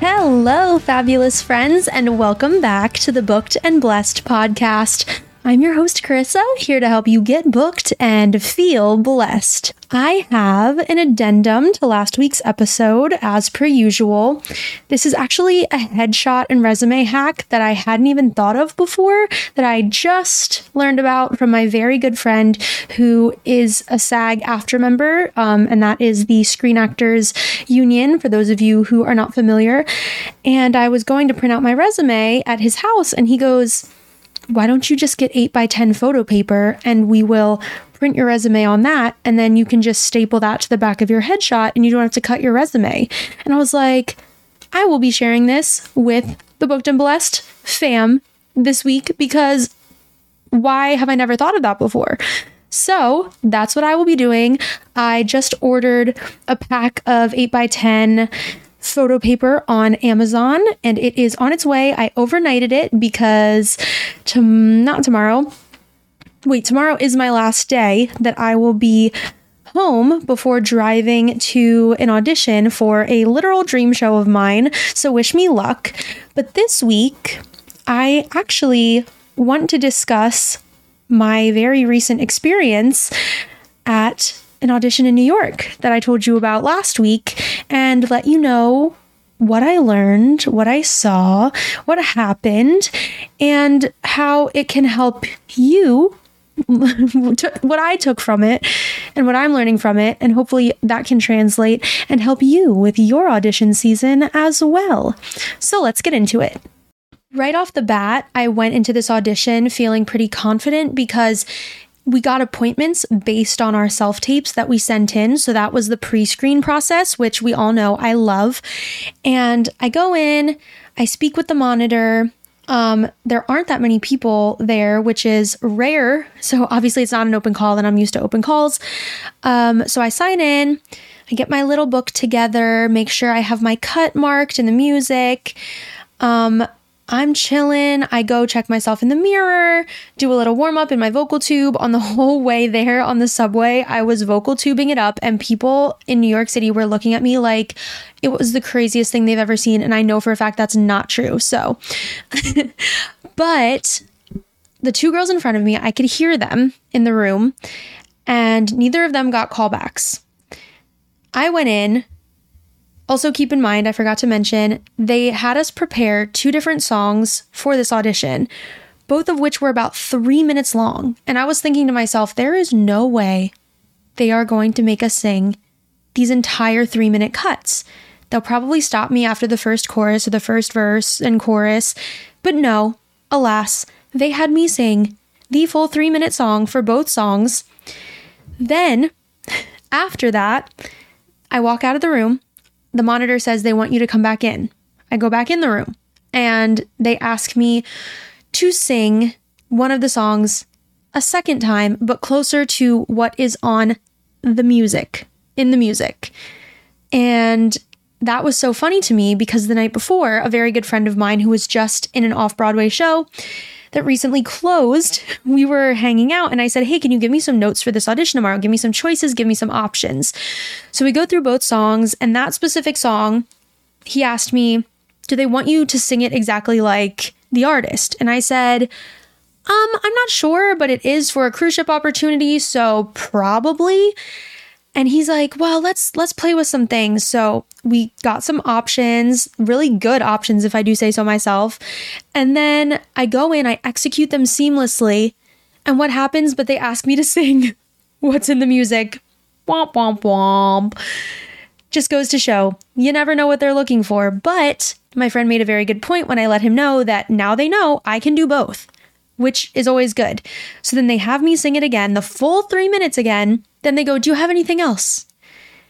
Hello, fabulous friends, and welcome back to the Booked and Blessed podcast. I'm your host, Karisa, here to help you get booked and feel blessed. I have an addendum to last week's episode, as per usual. This is actually a headshot and resume hack that I hadn't even thought of before, that I just learned about from my very good friend who is a SAG AFTRA member, um, and that is the Screen Actors Union, for those of you who are not familiar. And I was going to print out my resume at his house, and he goes, why don't you just get 8 by 10 photo paper and we will print your resume on that and then you can just staple that to the back of your headshot and you don't have to cut your resume. And I was like, I will be sharing this with the Booked and Blessed fam this week because why have I never thought of that before? So that's what I will be doing. I just ordered a pack of 8 by 10 photo paper on Amazon and it is on its way. I overnighted it because to not tomorrow. Wait, tomorrow is my last day that I will be home before driving to an audition for a literal dream show of mine. So wish me luck. But this week, I actually want to discuss my very recent experience at an audition in New York that I told you about last week and let you know what I learned, what I saw, what happened, and how it can help you. what I took from it and what I'm learning from it, and hopefully that can translate and help you with your audition season as well. So let's get into it. Right off the bat, I went into this audition feeling pretty confident because we got appointments based on our self tapes that we sent in. So that was the pre screen process, which we all know I love. And I go in, I speak with the monitor. Um, there aren't that many people there, which is rare. So obviously, it's not an open call, and I'm used to open calls. Um, so I sign in, I get my little book together, make sure I have my cut marked in the music. Um, I'm chilling. I go check myself in the mirror, do a little warm up in my vocal tube. On the whole way there on the subway, I was vocal tubing it up, and people in New York City were looking at me like it was the craziest thing they've ever seen. And I know for a fact that's not true. So, but the two girls in front of me, I could hear them in the room, and neither of them got callbacks. I went in, also, keep in mind, I forgot to mention, they had us prepare two different songs for this audition, both of which were about three minutes long. And I was thinking to myself, there is no way they are going to make us sing these entire three minute cuts. They'll probably stop me after the first chorus or the first verse and chorus. But no, alas, they had me sing the full three minute song for both songs. Then, after that, I walk out of the room the monitor says they want you to come back in. I go back in the room and they ask me to sing one of the songs a second time, but closer to what is on the music, in the music. And that was so funny to me because the night before, a very good friend of mine who was just in an off Broadway show that recently closed, we were hanging out and I said, Hey, can you give me some notes for this audition tomorrow? Give me some choices, give me some options. So we go through both songs, and that specific song, he asked me, Do they want you to sing it exactly like the artist? And I said, um, I'm not sure, but it is for a cruise ship opportunity, so probably and he's like well let's let's play with some things. So we got some options really good options if i do say so myself. And then i go in i execute them seamlessly. And what happens? But they ask me to sing what's in the music. Womp womp womp. Just goes to show. You never know what they're looking for. But my friend made a very good point when i let him know that now they know i can do both which is always good. So then they have me sing it again, the full three minutes again. Then they go, Do you have anything else?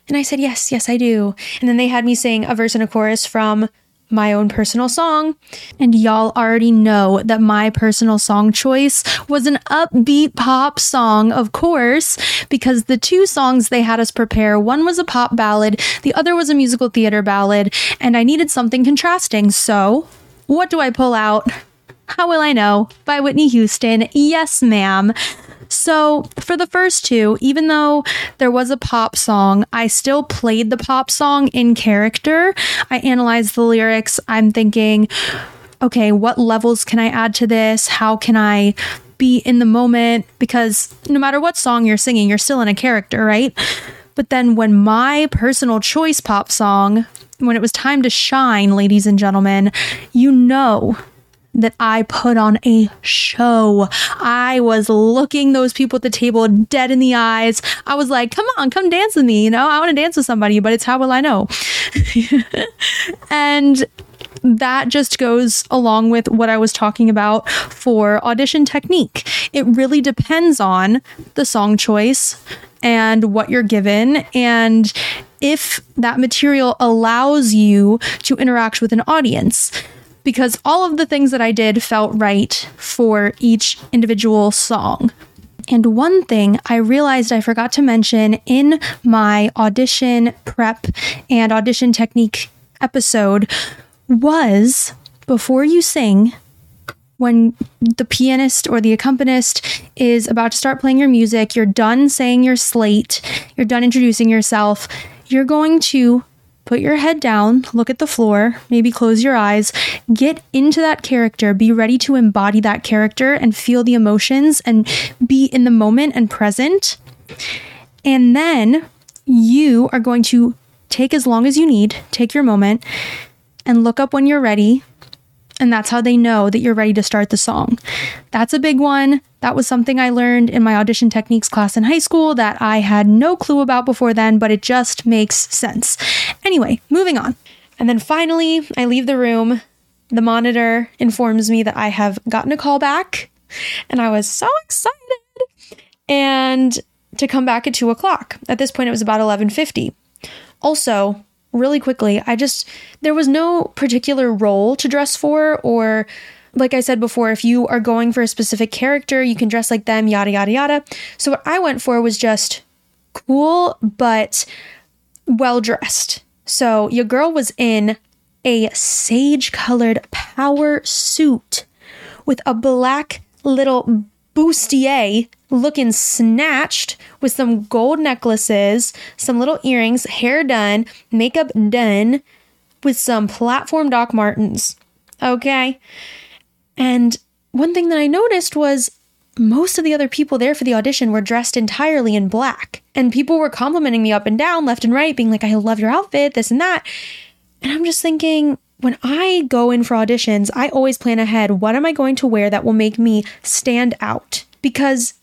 And I said, Yes, yes, I do. And then they had me sing a verse and a chorus from my own personal song. And y'all already know that my personal song choice was an upbeat pop song, of course, because the two songs they had us prepare one was a pop ballad, the other was a musical theater ballad, and I needed something contrasting. So, what do I pull out? How Will I Know by Whitney Houston. Yes, ma'am. So, for the first two, even though there was a pop song, I still played the pop song in character. I analyzed the lyrics. I'm thinking, okay, what levels can I add to this? How can I be in the moment? Because no matter what song you're singing, you're still in a character, right? But then when my personal choice pop song, when it was time to shine, ladies and gentlemen, you know that I put on a show. I was looking those people at the table dead in the eyes. I was like, come on, come dance with me. You know, I want to dance with somebody, but it's how will I know? and that just goes along with what I was talking about for audition technique. It really depends on the song choice and what you're given and if that material allows you to interact with an audience because all of the things that I did felt right for each individual song. And one thing I realized I forgot to mention in my audition prep and audition technique episode was before you sing, when the pianist or the accompanist is about to start playing your music, you're done saying your slate, you're done introducing yourself, you're going to put your head down, look at the floor, maybe close your eyes, get into that character, be ready to embody that character and feel the emotions and be in the moment and present. And then you are going to take as long as you need, take your moment, and look up when you're ready and that's how they know that you're ready to start the song. That's a big one. That was something I learned in my audition techniques class in high school that I had no clue about before then, but it just makes sense. Anyway, moving on. And then finally, I leave the room. The monitor informs me that I have gotten a call back, and I was so excited. And to come back at two o'clock. At this point, it was about 11:50. Also, really quickly, I just, there was no particular role to dress for, or like I said before, if you are going for a specific character, you can dress like them, yada, yada, yada. So what I went for was just cool, but well dressed. So your girl was in a sage colored power suit with a black little bustier looking snatched with some gold necklaces, some little earrings, hair done, makeup done, with some platform Doc Martens. Okay. And one thing that I noticed was most of the other people there for the audition were dressed entirely in black. And people were complimenting me up and down, left and right, being like, I love your outfit, this and that. And I'm just thinking, when I go in for auditions, I always plan ahead what am I going to wear that will make me stand out? Because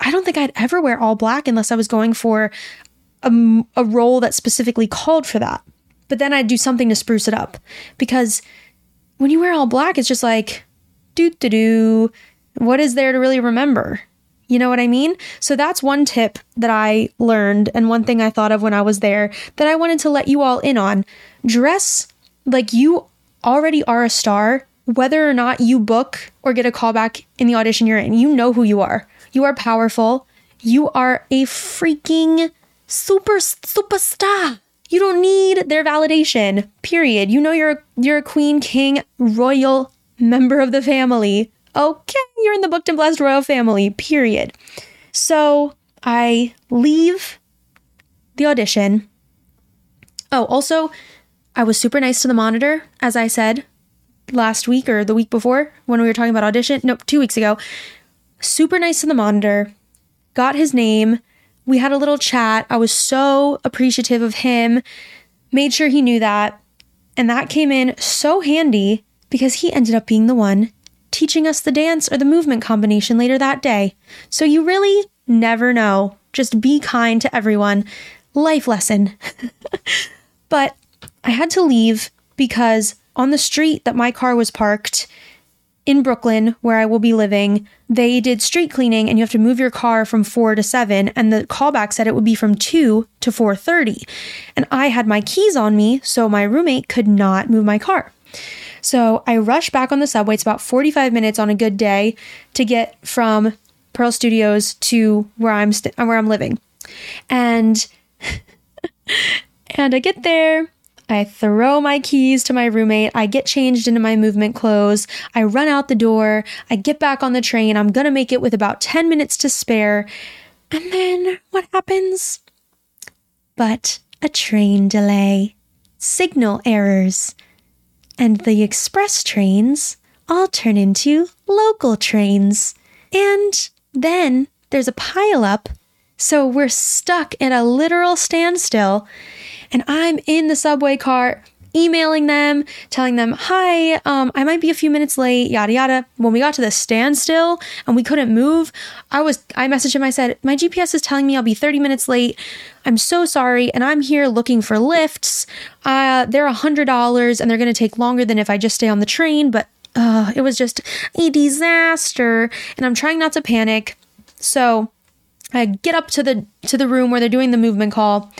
I don't think I'd ever wear all black unless I was going for a, a role that specifically called for that. But then I'd do something to spruce it up because when you wear all black, it's just like, doo doo doo. What is there to really remember? You know what I mean? So that's one tip that I learned and one thing I thought of when I was there that I wanted to let you all in on. Dress like you already are a star, whether or not you book or get a callback in the audition you're in. You know who you are. You are powerful. You are a freaking super superstar. You don't need their validation. Period. You know you're you're a queen, king, royal member of the family. Okay, you're in the booked and blessed royal family. Period. So I leave the audition. Oh, also, I was super nice to the monitor, as I said last week or the week before when we were talking about audition. Nope, two weeks ago super nice to the monitor, got his name. We had a little chat. I was so appreciative of him, made sure he knew that. And that came in so handy because he ended up being the one teaching us the dance or the movement combination later that day. So you really never know. Just be kind to everyone. Life lesson. but I had to leave because on the street that my car was parked, in Brooklyn, where I will be living, they did street cleaning and you have to move your car from 4 to 7 and the callback said it would be from 2 to 4:30. And I had my keys on me, so my roommate could not move my car. So I rushed back on the subway. It's about 45 minutes on a good day to get from Pearl Studios to where I'm st- where I'm living. And and I get there, I throw my keys to my roommate. I get changed into my movement clothes. I run out the door. I get back on the train. I'm going to make it with about 10 minutes to spare. And then what happens? But a train delay, signal errors, and the express trains all turn into local trains. And then there's a pileup, so we're stuck in a literal standstill. And I'm in the subway car emailing them, telling them, Hi, um, I might be a few minutes late, yada yada. When we got to the standstill and we couldn't move, I was I messaged him, I said, My GPS is telling me I'll be 30 minutes late. I'm so sorry, and I'm here looking for Lyfts. Uh, they're a hundred dollars and they're gonna take longer than if I just stay on the train, but uh, it was just a disaster. And I'm trying not to panic. So I get up to the to the room where they're doing the movement call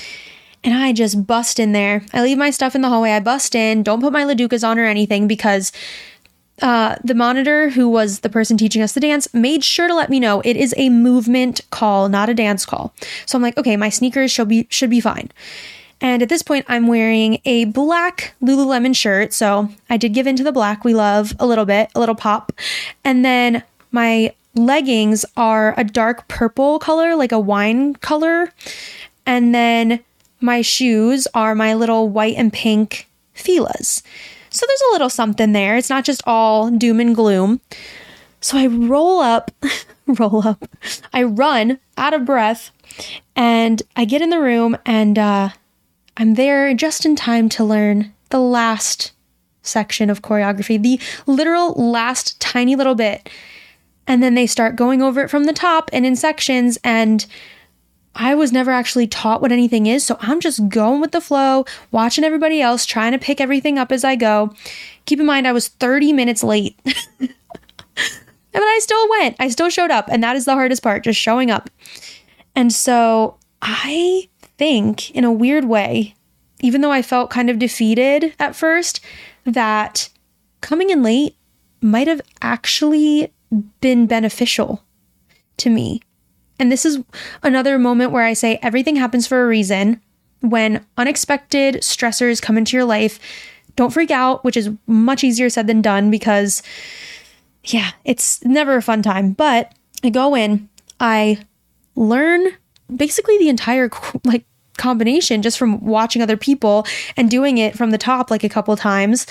and I just bust in there. I leave my stuff in the hallway. I bust in, don't put my LaDucas on or anything because uh, the monitor, who was the person teaching us the dance, made sure to let me know it is a movement call, not a dance call. So I'm like, okay, my sneakers should be should be fine. And at this point, I'm wearing a black Lululemon shirt. So I did give into the black we love a little bit, a little pop. And then my leggings are a dark purple color, like a wine color. And then my shoes are my little white and pink Fila's. So there's a little something there. It's not just all doom and gloom. So I roll up, roll up, I run out of breath, and I get in the room, and uh, I'm there just in time to learn the last section of choreography, the literal last tiny little bit. And then they start going over it from the top and in sections, and I was never actually taught what anything is, so I'm just going with the flow, watching everybody else, trying to pick everything up as I go. Keep in mind, I was 30 minutes late. but I still went. I still showed up, and that is the hardest part, just showing up. And so I think, in a weird way, even though I felt kind of defeated at first, that coming in late might have actually been beneficial to me and this is another moment where I say everything happens for a reason. When unexpected stressors come into your life, don't freak out, which is much easier said than done because, yeah, it's never a fun time. But I go in, I learn basically the entire like combination just from watching other people and doing it from the top like a couple times.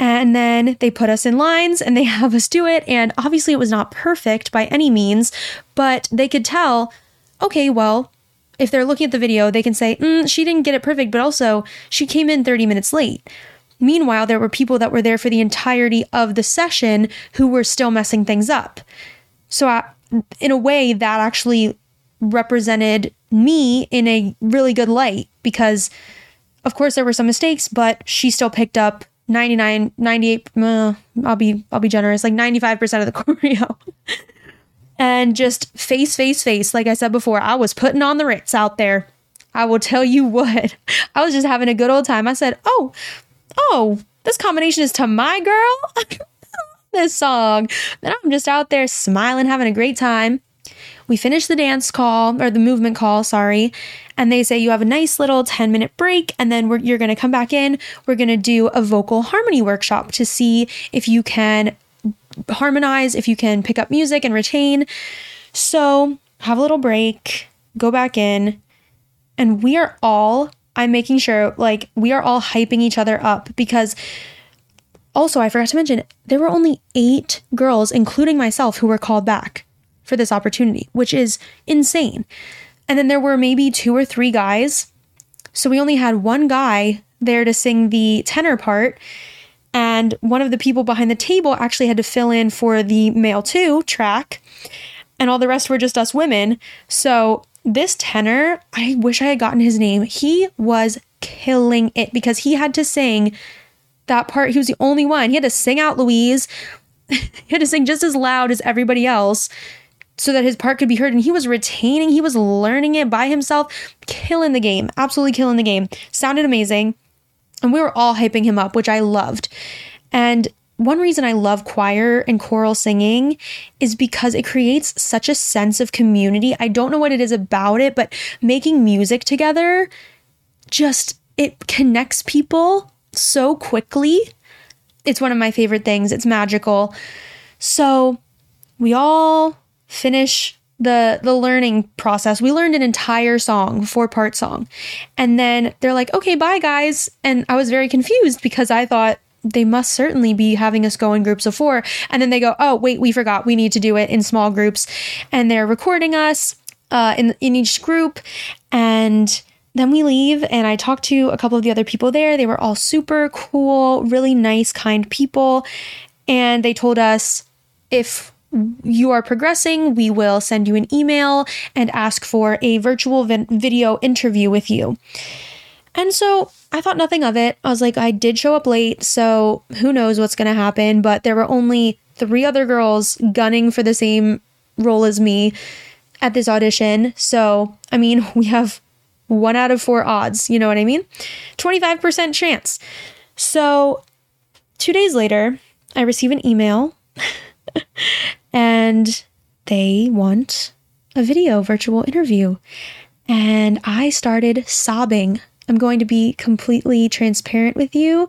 And then they put us in lines and they have us do it. And obviously, it was not perfect by any means, but they could tell, okay, well, if they're looking at the video, they can say, mm, she didn't get it perfect, but also she came in 30 minutes late. Meanwhile, there were people that were there for the entirety of the session who were still messing things up. So, I, in a way, that actually represented me in a really good light because, of course, there were some mistakes, but she still picked up 99 98 uh, I'll be I'll be generous like 95% of the choreo. and just face face face like I said before, I was putting on the Ritz out there. I will tell you what. I was just having a good old time. I said, "Oh, oh, this combination is to my girl." this song. Then I'm just out there smiling, having a great time. We finish the dance call or the movement call, sorry, and they say you have a nice little 10 minute break and then you're going to come back in. We're going to do a vocal harmony workshop to see if you can harmonize, if you can pick up music and retain. So, have a little break, go back in, and we are all, I'm making sure, like, we are all hyping each other up because also, I forgot to mention, there were only eight girls, including myself, who were called back for this opportunity, which is insane. And then there were maybe two or three guys. So we only had one guy there to sing the tenor part. And one of the people behind the table actually had to fill in for the male two track. And all the rest were just us women. So this tenor, I wish I had gotten his name. He was killing it because he had to sing that part. He was the only one. He had to sing out Louise. he had to sing just as loud as everybody else so that his part could be heard. And he was retaining, he was learning it by himself, killing the game, absolutely killing the game. Sounded amazing. And we were all hyping him up, which I loved. And one reason I love choir and choral singing is because it creates such a sense of community. I don't know what it is about it, but making music together just it connects people so quickly. It's one of my favorite things. It's magical. So we all finish the the learning process. We learned an entire song, four-part song. And then they're like, "Okay, bye guys." And I was very confused because I thought they must certainly be having us go in groups of 4. And then they go, "Oh, wait, we forgot. We need to do it in small groups." And they're recording us uh, in in each group and then we leave and I talked to a couple of the other people there. They were all super cool, really nice, kind people. And they told us if you are progressing, we will send you an email and ask for a virtual vi- video interview with you. And so I thought nothing of it. I was like, I did show up late, so who knows what's going to happen. But there were only three other girls gunning for the same role as me at this audition. So, I mean, we have one out of four odds. You know what I mean? 25% chance. So, two days later, I receive an email and they want a video virtual interview. And I started sobbing. I'm going to be completely transparent with you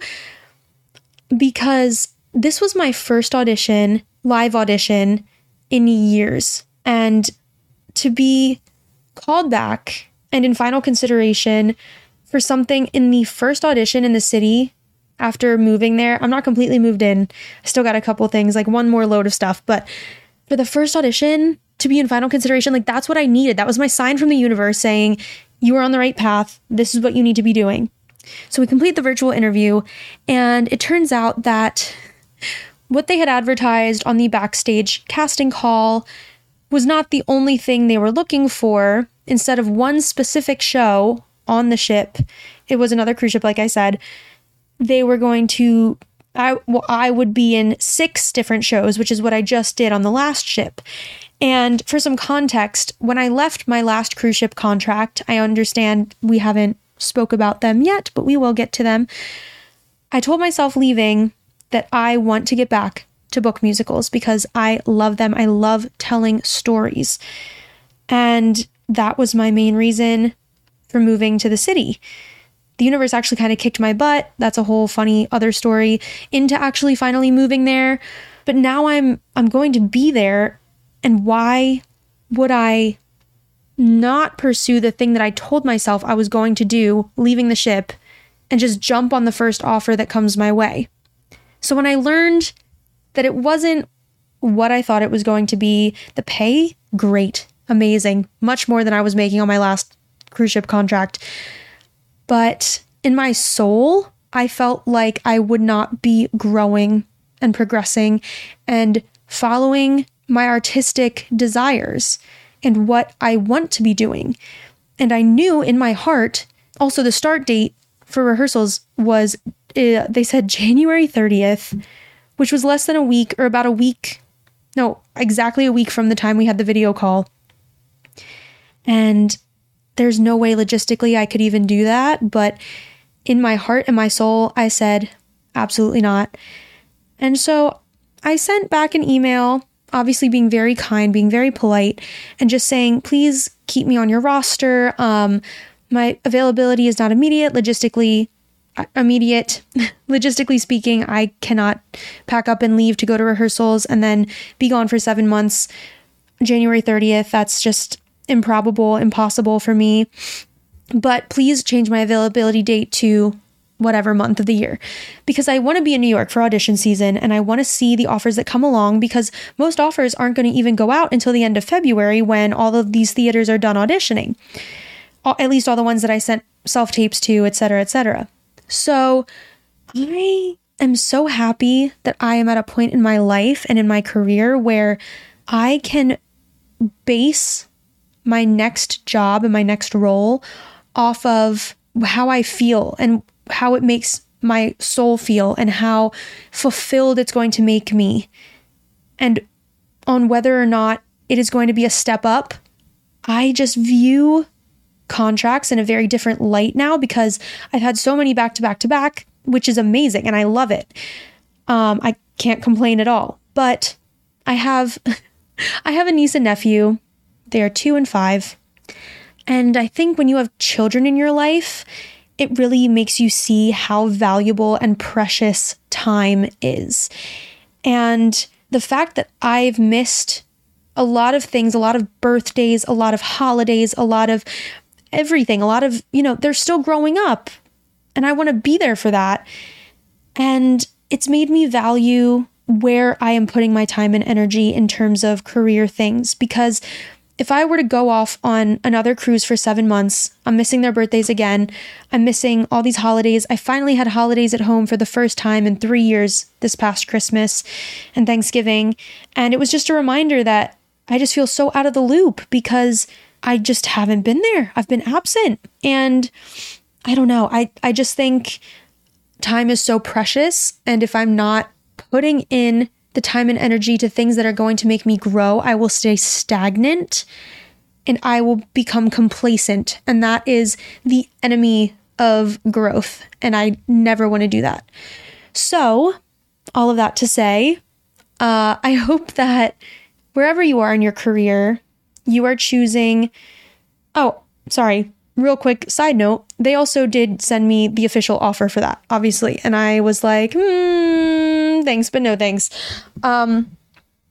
because this was my first audition, live audition in years. And to be called back and in final consideration for something in the first audition in the city after moving there. I'm not completely moved in. I still got a couple things, like one more load of stuff, but for the first audition to be in final consideration, like that's what I needed. That was my sign from the universe saying, you are on the right path. This is what you need to be doing. So we complete the virtual interview, and it turns out that what they had advertised on the backstage casting call was not the only thing they were looking for. Instead of one specific show on the ship, it was another cruise ship, like I said. They were going to, I, well, I would be in six different shows, which is what I just did on the last ship. And for some context, when I left my last cruise ship contract, I understand we haven't spoke about them yet, but we will get to them. I told myself leaving that I want to get back to book musicals because I love them. I love telling stories. And that was my main reason for moving to the city. The universe actually kind of kicked my butt. That's a whole funny other story into actually finally moving there. But now I'm I'm going to be there and why would I not pursue the thing that I told myself I was going to do leaving the ship and just jump on the first offer that comes my way? So when I learned that it wasn't what I thought it was going to be. The pay, great, amazing, much more than I was making on my last cruise ship contract. But in my soul, I felt like I would not be growing and progressing and following my artistic desires and what I want to be doing. And I knew in my heart, also the start date for rehearsals was, uh, they said January 30th which was less than a week or about a week, no, exactly a week from the time we had the video call. And there's no way logistically I could even do that. But in my heart and my soul, I said, absolutely not. And so I sent back an email, obviously being very kind, being very polite, and just saying, please keep me on your roster. Um, my availability is not immediate. Logistically, immediate. Logistically speaking, I cannot pack up and leave to go to rehearsals and then be gone for seven months. January 30th, that's just improbable, impossible for me. But please change my availability date to whatever month of the year because I want to be in New York for audition season and I want to see the offers that come along because most offers aren't going to even go out until the end of February when all of these theaters are done auditioning. At least all the ones that I sent self tapes to, etc., etc. So I am so happy that I am at a point in my life and in my career where I can base my next job and my next role off of how I feel and how it makes my soul feel and how fulfilled it's going to make me. And on whether or not it is going to be a step up, I just view contracts in a very different light now because I've had so many back to back to back, which is amazing and I love it. Um, I can't complain at all. But I have I have a niece and nephew. They are two and five. And I think when you have children in your life, it really makes you see how valuable and precious time is. And the fact that I've missed a lot of things, a lot of birthdays, a lot of holidays, a lot of everything, a lot of, you know, they're still growing up. And I want to be there for that. And it's made me value where I am putting my time and energy in terms of career things because if I were to go off on another cruise for seven months, I'm missing their birthdays again. I'm missing all these holidays. I finally had holidays at home for the first time in three years this past Christmas and Thanksgiving. And it was just a reminder that I just feel so out of the loop because I just haven't been there. I've been absent. And I don't know. I, I just think time is so precious. And if I'm not putting in the time and energy to things that are going to make me grow, I will stay stagnant and I will become complacent. And that is the enemy of growth. And I never want to do that. So, all of that to say, uh, I hope that wherever you are in your career, you are choosing. Oh, sorry. Real quick side note, they also did send me the official offer for that, obviously. And I was like, hmm, thanks, but no thanks. Um,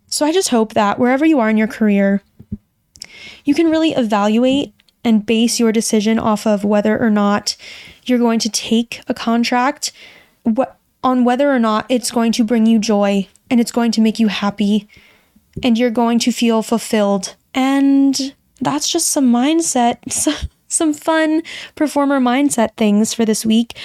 so I just hope that wherever you are in your career, you can really evaluate and base your decision off of whether or not you're going to take a contract, what on whether or not it's going to bring you joy and it's going to make you happy and you're going to feel fulfilled. And that's just some mindset, some fun performer mindset things for this week.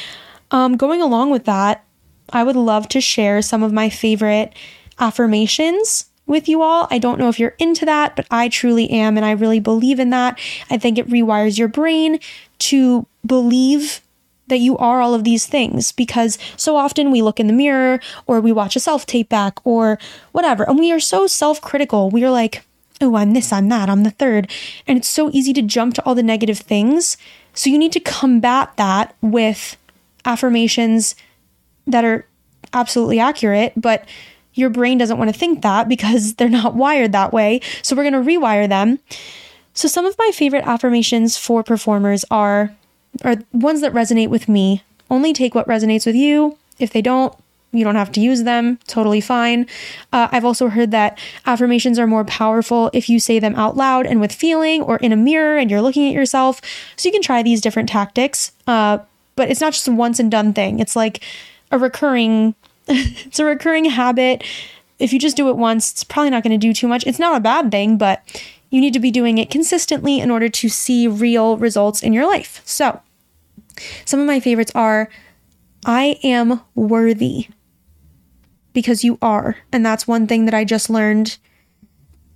Um, going along with that, I would love to share some of my favorite affirmations with you all. I don't know if you're into that, but I truly am, and I really believe in that. I think it rewires your brain to believe that you are all of these things because so often we look in the mirror or we watch a self tape back or whatever, and we are so self critical. We are like, oh, I'm this, I'm that, I'm the third. And it's so easy to jump to all the negative things. So you need to combat that with affirmations that are absolutely accurate, but your brain doesn't want to think that because they're not wired that way. So we're going to rewire them. So some of my favorite affirmations for performers are are ones that resonate with me. Only take what resonates with you. If they don't, you don't have to use them. Totally fine. Uh, I've also heard that affirmations are more powerful if you say them out loud and with feeling or in a mirror and you're looking at yourself. So you can try these different tactics. Uh, but it's not just a once and done thing. It's like a recurring it's a recurring habit. If you just do it once, it's probably not going to do too much. It's not a bad thing, but you need to be doing it consistently in order to see real results in your life. So, some of my favorites are I am worthy because you are. And that's one thing that I just learned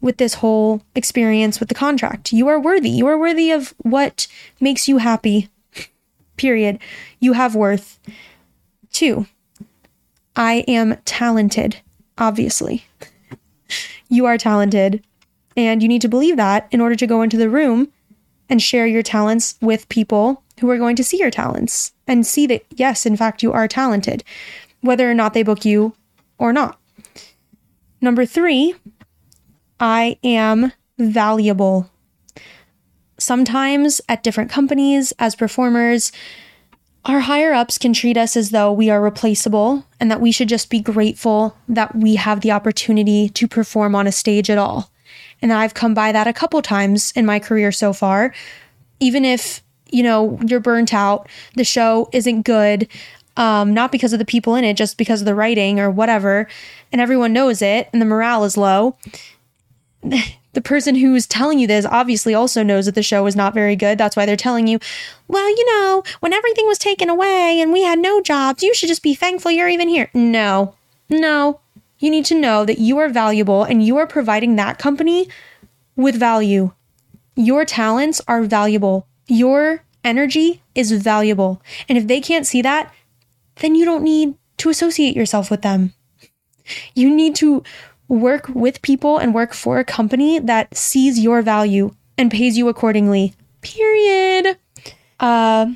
with this whole experience with the contract. You are worthy. You are worthy of what makes you happy. Period. You have worth. Two, I am talented, obviously. you are talented. And you need to believe that in order to go into the room and share your talents with people who are going to see your talents and see that, yes, in fact, you are talented, whether or not they book you or not. Number three, I am valuable. Sometimes at different companies, as performers, our higher ups can treat us as though we are replaceable and that we should just be grateful that we have the opportunity to perform on a stage at all. And I've come by that a couple times in my career so far. Even if, you know, you're burnt out, the show isn't good, um, not because of the people in it, just because of the writing or whatever, and everyone knows it and the morale is low. The person who's telling you this obviously also knows that the show is not very good. That's why they're telling you, well, you know, when everything was taken away and we had no jobs, you should just be thankful you're even here. No, no. You need to know that you are valuable and you are providing that company with value. Your talents are valuable. Your energy is valuable. And if they can't see that, then you don't need to associate yourself with them. You need to work with people and work for a company that sees your value and pays you accordingly. Period. Uh,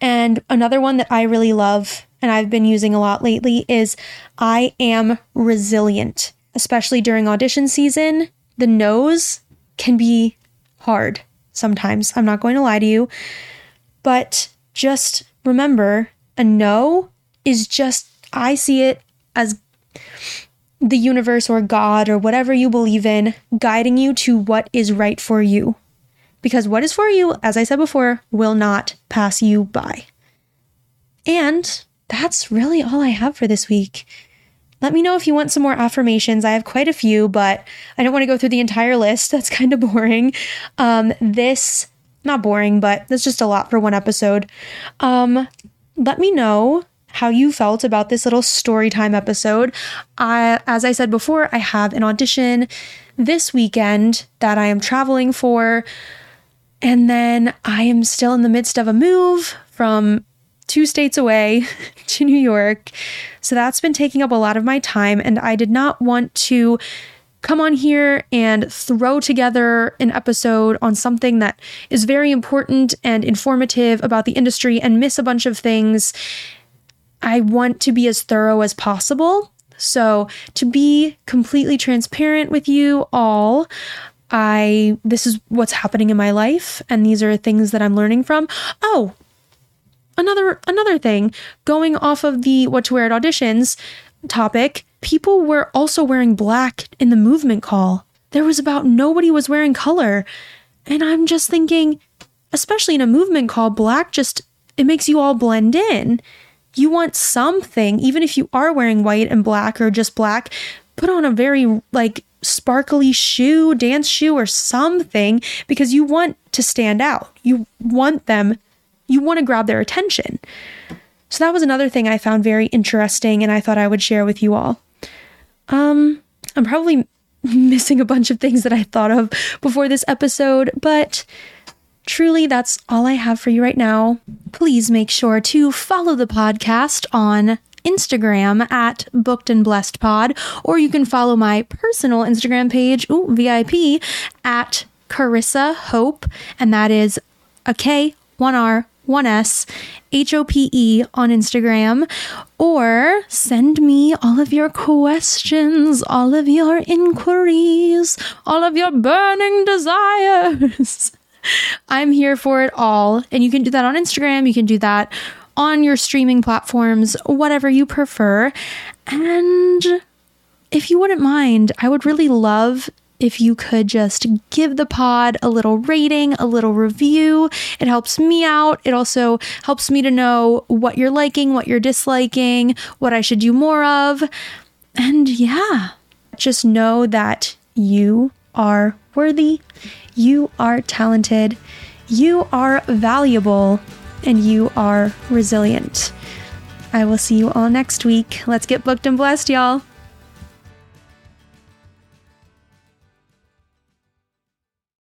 and another one that I really love and I've been using a lot lately is I am resilient, especially during audition season. The nose can be hard sometimes. I'm not going to lie to you. But just remember a no is just, I see it as the universe or God or whatever you believe in guiding you to what is right for you. Because what is for you, as I said before, will not pass you by. And that's really all I have for this week. Let me know if you want some more affirmations. I have quite a few, but I don't want to go through the entire list. That's kind of boring. Um, this, not boring, but that's just a lot for one episode. Um, let me know how you felt about this little story time episode. I, as I said before, I have an audition this weekend that I am traveling for. And then I am still in the midst of a move from two states away to New York. So that's been taking up a lot of my time. And I did not want to come on here and throw together an episode on something that is very important and informative about the industry and miss a bunch of things. I want to be as thorough as possible. So, to be completely transparent with you all, I this is what's happening in my life and these are things that I'm learning from. Oh, another another thing, going off of the what to wear at auditions topic, people were also wearing black in the movement call. There was about nobody was wearing color. And I'm just thinking, especially in a movement call, black just it makes you all blend in. You want something, even if you are wearing white and black or just black, put on a very like sparkly shoe, dance shoe, or something because you want to stand out. You want them you want to grab their attention. So that was another thing I found very interesting and I thought I would share with you all. Um, I'm probably missing a bunch of things that I thought of before this episode, but truly that's all I have for you right now. Please make sure to follow the podcast on Instagram at Booked and Blessed Pod, or you can follow my personal Instagram page, ooh, VIP, at Karisa Hope, and that is a K, one R, 1S, H O P E on Instagram, or send me all of your questions, all of your inquiries, all of your burning desires. I'm here for it all. And you can do that on Instagram, you can do that on your streaming platforms, whatever you prefer. And if you wouldn't mind, I would really love if you could just give the pod a little rating, a little review. It helps me out. It also helps me to know what you're liking, what you're disliking, what I should do more of. And yeah, just know that you are worthy, you are talented, you are valuable, and you are resilient. I will see you all next week. Let's get booked and blessed, y'all.